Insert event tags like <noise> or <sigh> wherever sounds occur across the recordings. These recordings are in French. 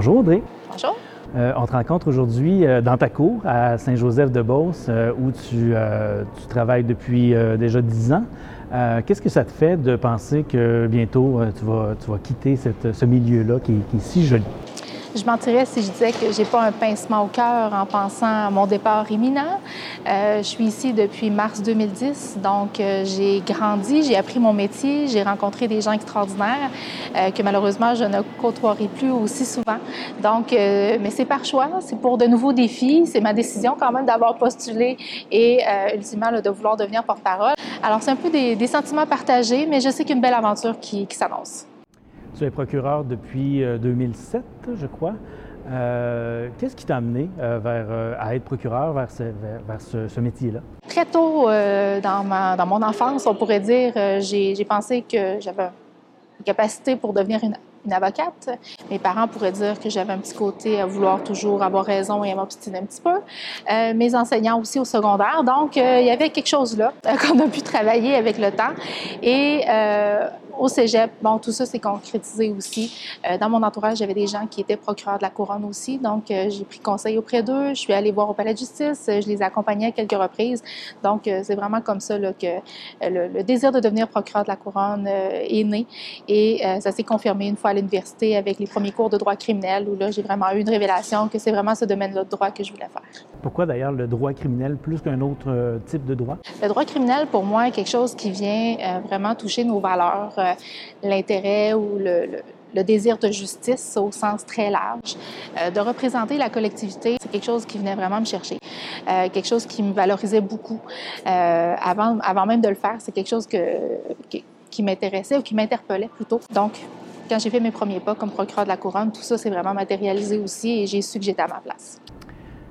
Bonjour Audrey. Bonjour. Euh, on te rencontre aujourd'hui euh, dans ta cour à Saint-Joseph-de-Beauce euh, où tu, tu, travailles depuis déjà dix ans. Qu'est-ce que ça te fait de penser que bientôt tu vas, tu vas quitter cette, ce milieu-là qui, qui est si joli? Je mentirais si je disais que j'ai pas un pincement au cœur en pensant à mon départ imminent. Euh, je suis ici depuis mars 2010, donc euh, j'ai grandi, j'ai appris mon métier, j'ai rencontré des gens extraordinaires euh, que malheureusement je ne côtoierai plus aussi souvent. Donc, mais c'est par choix, c'est pour de nouveaux défis, c'est ma décision quand même d'avoir postulé et ultimement de vouloir devenir porte-parole. Alors c'est un peu des, des, sentiments partagés, mais je sais qu'il y a une belle aventure qui, qui s'annonce. Tu es procureur depuis 2007, euh, je crois. Euh, qu'est-ce qui t'a amené euh, vers, à être procureur, vers ce, métier-là? Très tôt dans, mon enfance, on pourrait dire, j'ai pensé que j'avais une capacité pour devenir une, une, avocate. Mes parents pourraient dire que j'avais un petit côté à vouloir toujours avoir raison et à m'obstiner un petit peu. mes enseignants aussi au secondaire. Donc, il y avait quelque chose là <laughs> qu'on a pu travailler avec le temps. Et au cégep, bon, tout ça s'est concrétisé aussi. Euh, dans mon entourage, j'avais des gens qui étaient procureurs de la couronne aussi, donc euh, j'ai pris conseil auprès d'eux. Je suis allée voir au palais de justice, je les accompagnais à quelques reprises. Donc, euh, c'est vraiment comme ça que le, désir de devenir procureur de la couronne est né. Et ça s'est confirmé une fois à l'université avec les premiers cours de droit criminel, où là, j'ai vraiment eu une révélation que c'est vraiment ce domaine-là de droit que je voulais faire. Pourquoi d'ailleurs le droit criminel plus qu'un autre type de droit? Le droit criminel, pour moi, est quelque chose qui vient vraiment toucher nos valeurs euh, l'intérêt ou le, désir de justice au sens très large. Euh, de représenter la collectivité, c'est quelque chose qui venait vraiment me chercher, euh, quelque chose qui me valorisait beaucoup. avant, avant même de le faire, c'est quelque chose que, qui, m'intéressait ou qui m'interpellait plutôt. Donc, quand j'ai fait mes premiers pas comme procureur de la couronne, tout ça s'est vraiment matérialisé aussi et j'ai su que j'étais à ma place.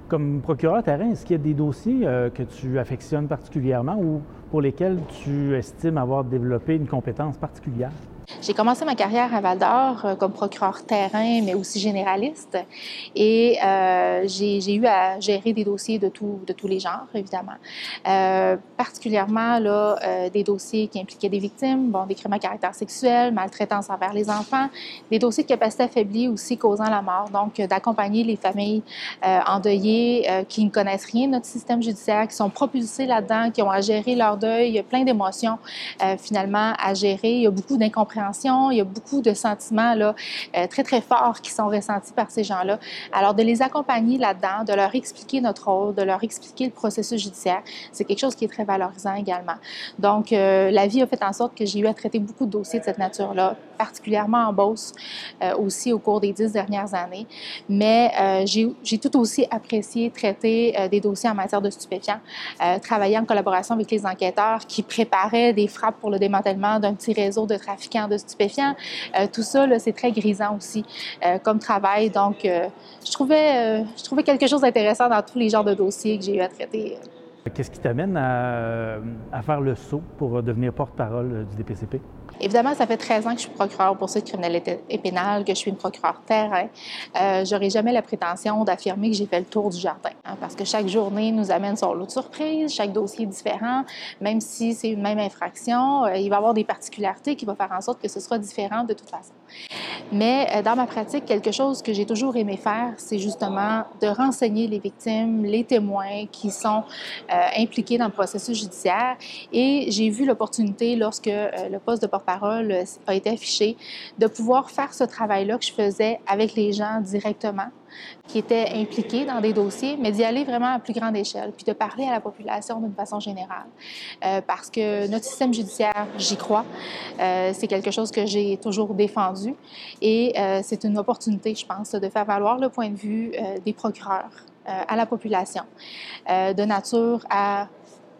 Comme procureur terrain, est-ce qu'il y a des dossiers que tu affectionnes particulièrement ou pour lesquels tu estimes avoir développé une compétence particulière? J'ai commencé ma carrière à Val d'Or euh, comme procureur terrain, mais aussi généraliste. Et euh, j'ai eu à gérer des dossiers de, tout, de tous les genres, évidemment. Euh, particulièrement là, des dossiers qui impliquaient des victimes, bon, des crimes à caractère sexuel, maltraitance envers les enfants, des dossiers de capacité affaiblie aussi causant la mort. Donc, d'accompagner les familles endeuillées qui ne connaissent rien de notre système judiciaire, qui sont propulsées là-dedans, qui ont à gérer leur deuil. Plein d'émotions finalement à gérer. Il y a beaucoup d'incompréhension il y a beaucoup de sentiments là, euh, très, très forts qui sont ressentis par ces gens-là. Alors, de les accompagner là-dedans, de leur expliquer notre rôle, de leur expliquer le processus judiciaire, c'est quelque chose qui est très valorisant également. Donc, euh, la vie a fait en sorte que j'ai eu à traiter beaucoup de dossiers de cette nature-là, particulièrement en Beauce, euh, aussi au cours des dix dernières années. Mais j'ai tout aussi apprécié traiter des dossiers en matière de stupéfiants, travailler en collaboration avec les enquêteurs qui préparaient des frappes pour le démantèlement d'un petit réseau de trafiquants de stupéfiants. Euh, tout ça, c'est très grisant aussi euh, comme travail. Donc, euh, je, trouvais, je trouvais quelque chose d'intéressant dans tous les genres de dossiers que j'ai eu à traiter. Qu'est-ce qui t'amène à, faire le saut pour devenir porte-parole du DPCP? Évidemment, ça fait 13 ans que je suis procureure pour de criminalité et pénale, que je suis une procureure terrain. Euh, J'aurais jamais la prétention d'affirmer que j'ai fait le tour du jardin, hein, parce que chaque journée nous amène son lot de surprises, chaque dossier est différent, même si c'est une même infraction, euh, il va y avoir des particularités qui vont faire en sorte que ce sera différent de toute façon. Mais euh, dans ma pratique, quelque chose que j'ai toujours aimé faire, c'est justement de renseigner les victimes, les témoins qui sont euh, impliqués dans le processus judiciaire. Et j'ai vu l'opportunité, lorsque euh, le poste de porte-parole a été affiché, de pouvoir faire ce travail-là que je faisais avec les gens directement qui étaient impliqués dans des dossiers, mais d'y aller vraiment à plus grande échelle, puis de parler à la population d'une façon générale. Euh, parce que notre système judiciaire, j'y crois, euh, c'est quelque chose que j'ai toujours défendu et euh, c'est une opportunité, je pense, de faire valoir le point de vue des procureurs à la population, de nature à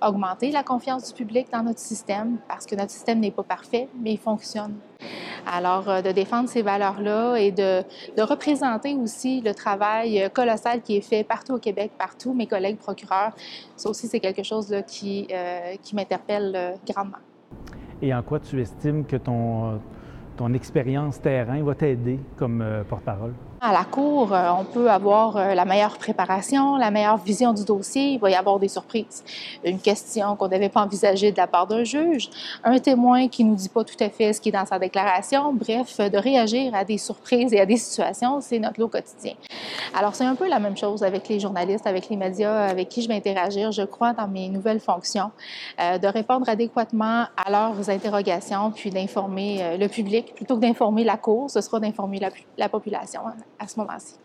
augmenter la confiance du public dans notre système, parce que notre système n'est pas parfait, mais il fonctionne. Alors, euh, de défendre ces valeurs-là et de, représenter aussi le travail euh, colossal qui est fait partout au Québec, partout, mes collègues procureurs, ça aussi, c'est quelque chose euh, qui m'interpelle grandement. Et en quoi tu estimes que ton, ton expérience terrain va t'aider comme porte-parole? À la cour, euh, on peut avoir euh, la meilleure préparation, la meilleure vision du dossier. Il va y avoir des surprises. Une question qu'on n'avait pas envisagée de la part d'un juge, un témoin qui nous dit pas tout à fait ce qui est dans sa déclaration. Bref, de réagir à des surprises et à des situations, c'est notre lot quotidien. Alors, c'est un peu la même chose avec les journalistes, avec les médias avec qui je vais interagir, je crois, dans mes nouvelles fonctions, euh, de répondre adéquatement à leurs interrogations, puis d'informer le public. Plutôt que d'informer la cour, ce sera d'informer la, la population à ce moment-ci.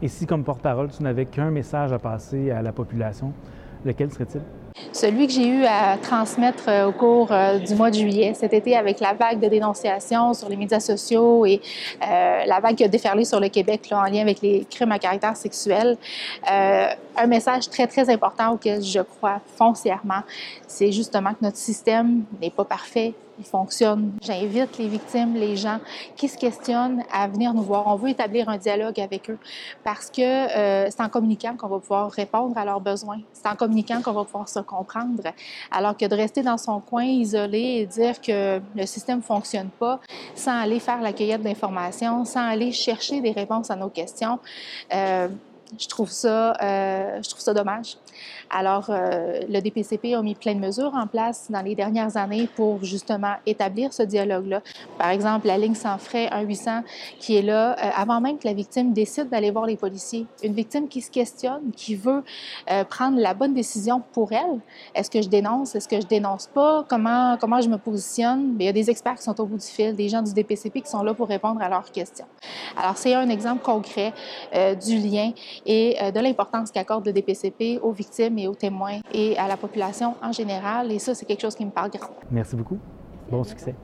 Et si, comme porte-parole, tu n'avais qu'un message à passer à la population, lequel serait-il? Celui que j'ai eu à transmettre euh, au cours euh, du mois de juillet cet été avec la vague de dénonciations sur les médias sociaux et euh, la vague qui a déferlé sur le Québec là, en lien avec les crimes à caractère sexuel. un message très, très important auquel je crois foncièrement, c'est justement que notre système n'est pas parfait, il fonctionne. J'invite les victimes, les gens qui se questionnent à venir nous voir. On veut établir un dialogue avec eux parce que euh, c'est en communiquant qu'on va pouvoir répondre à leurs besoins. C'est en communiquant qu'on va pouvoir se comprendre. Alors que de rester dans son coin isolé et dire que le système ne fonctionne pas sans aller faire la cueillette d'informations, sans aller chercher des réponses à nos questions, euh, je trouve ça, euh, je trouve ça dommage. Alors, euh, le DPCP a mis plein de mesures en place dans les dernières années pour justement établir ce dialogue-là. Par exemple, la ligne sans frais 1-800 qui est là euh, avant même que la victime décide d'aller voir les policiers. Une victime qui se questionne, qui veut euh, prendre la bonne décision pour elle. Est-ce que je dénonce? Est-ce que je dénonce pas? Comment, comment je me positionne? il y a des experts qui sont au bout du fil, des gens du DPCP qui sont là pour répondre à leurs questions. Alors, c'est un exemple concret du lien et de l'importance qu'accorde le DPCP aux victimes aux témoins et à la population en général. Et ça, c'est quelque chose qui me parle grand. Merci beaucoup. Bon succès.